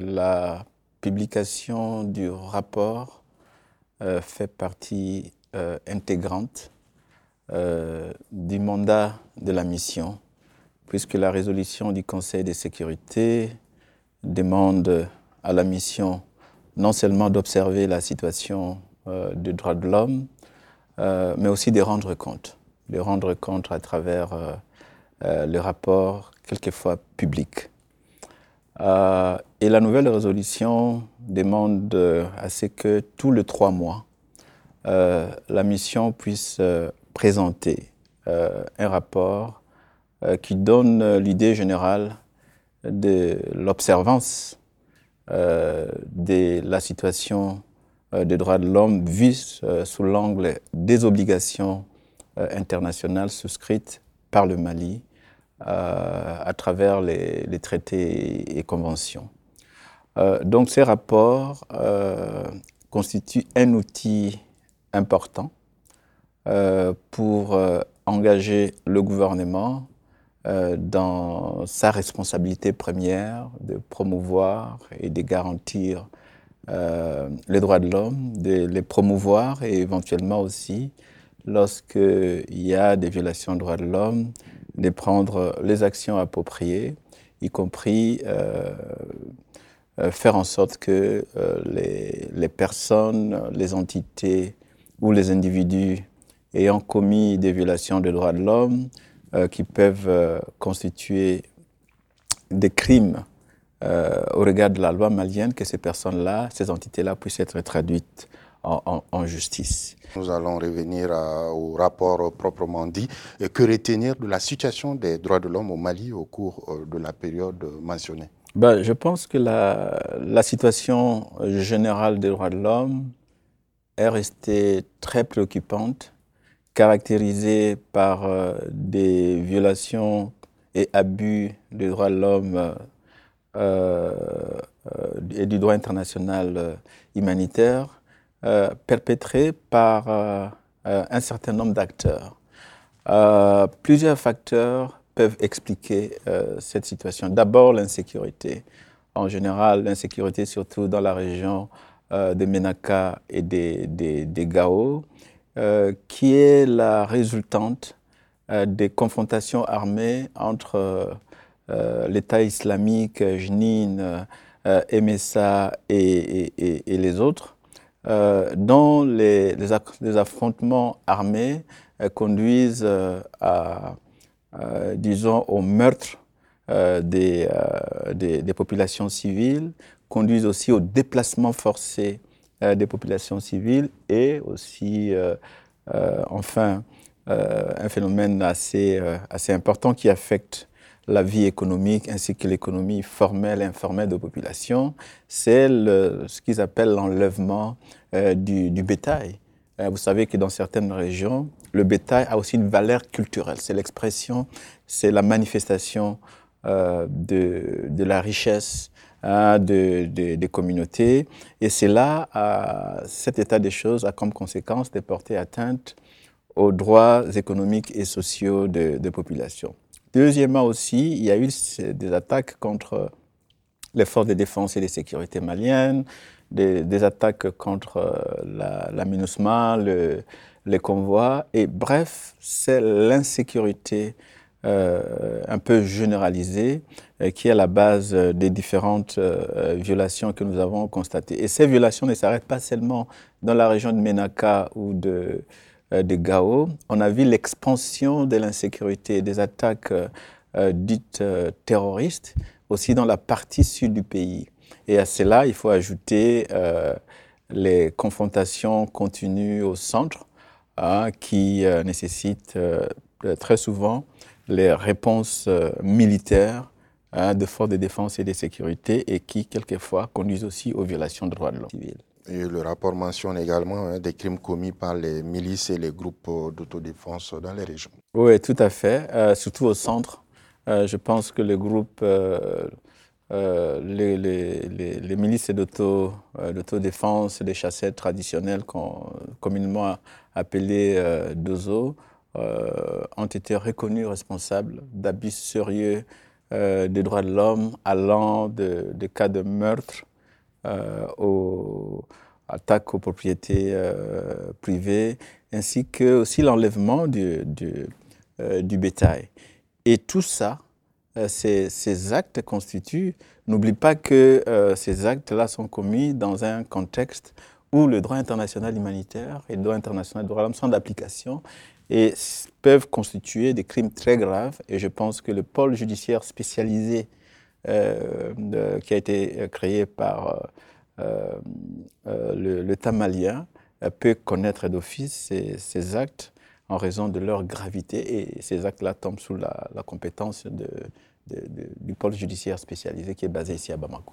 la publication du rapport fait partie intégrante du mandat de la mission, puisque la résolution du Conseil de sécurité demande à la mission non seulement d'observer la situation des droits de l'homme, mais aussi de rendre compte, de rendre compte à travers euh, le rapport quelquefois public. Euh, et la nouvelle résolution demande à ce que tous les trois mois, euh, la mission puisse présenter un rapport qui donne l'idée générale de l'observance de la situation des droits de l'homme vue sous l'angle des obligations internationales souscrites par le Mali euh, à travers les, traités et conventions. Euh, donc ces rapports euh, constituent un outil important pour engager le gouvernement dans sa responsabilité première de promouvoir et de garantir les droits de l'homme, de les promouvoir et éventuellement aussi, lorsqu'il y a des violations des droits de l'homme, de prendre les actions appropriées, y compris euh, euh, faire en sorte que euh, les, les, personnes, les entités ou les individus ayant commis des violations des droits de l'homme qui peuvent constituer des crimes au regard de la loi malienne, que ces personnes-là, ces entités-là puissent être traduites en, justice. Nous allons revenir au rapport proprement dit. Et que retenir de la situation des droits de l'homme au Mali au cours euh, de la période mentionnée? Ben, Je pense que la, la, situation générale des droits de l'homme est restée très préoccupante, caractérisée par euh, des violations et abus des droits de l'homme euh, et du droit international humanitaire euh, perpétrés par euh, euh, un certain nombre d'acteurs. plusieurs facteurs peuvent expliquer cette situation. D'abord, l'insécurité. En général, l'insécurité surtout dans la région de Menaka et des, des, Gao, qui est la résultante des confrontations armées entre l'État islamique, Jnin, MSA et, et, les autres, euh, dont les, affrontements armés euh, conduisent euh, à, disons, au meurtre des, populations civiles, conduisent aussi au déplacement forcé des populations civiles et aussi, enfin, un phénomène assez important qui affecte la vie économique ainsi que l'économie formelle et informelle de population, c'est ce qu'ils appellent l'enlèvement euh, du, bétail. Euh, vous savez que dans certaines régions, le bétail a aussi une valeur culturelle. C'est l'expression, c'est la manifestation euh, de, de, la richesse hein, de, des communautés. Et c'est là, cet état des choses a comme conséquence de porter atteinte aux droits économiques et sociaux de, de. Deuxièmement aussi, il y a eu des attaques contre les forces de défense et de sécurité maliennes, des, attaques contre euh, la, MINUSMA, le, les convois. Et bref, c'est l'insécurité euh, un peu généralisée euh, qui est à la base des différentes violations que nous avons constatées. Et ces violations ne s'arrêtent pas seulement dans la région de Menaka ou de, euh, de Gao, on a vu l'expansion de l'insécurité, des attaques euh, euh, dites terroristes, aussi dans la partie sud du pays. Et à cela, il faut ajouter les confrontations continues au centre, hein, qui nécessitent très souvent les réponses militaires hein, de forces de défense et de sécurité et qui, quelquefois, conduisent aussi aux violations de droits de l'homme. Le rapport mentionne également hein, des crimes commis par les milices et les groupes euh, d'autodéfense dans les régions. Oui, tout à fait, euh, surtout au centre. Euh, je pense que les groupes, les, les, milices d'autodéfense, les chasseurs traditionnels communément appelés DOZO, ont été reconnus responsables d'abus sérieux des droits de l'homme allant de, cas de meurtre aux attaques aux propriétés privées, ainsi que aussi l'enlèvement du, du, bétail. Et tout ça, ces, ces, actes constituent, n'oublie pas que ces actes-là sont commis dans un contexte où le droit international humanitaire et le droit international de l'homme sont d'application et peuvent constituer des crimes très graves. Et je pense que le pôle judiciaire spécialisé euh, qui a été créé par euh, euh, l'État malien peut connaître d'office ces, actes en raison de leur gravité et ces actes-là tombent sous la, compétence du pôle judiciaire spécialisé qui est basé ici à Bamako.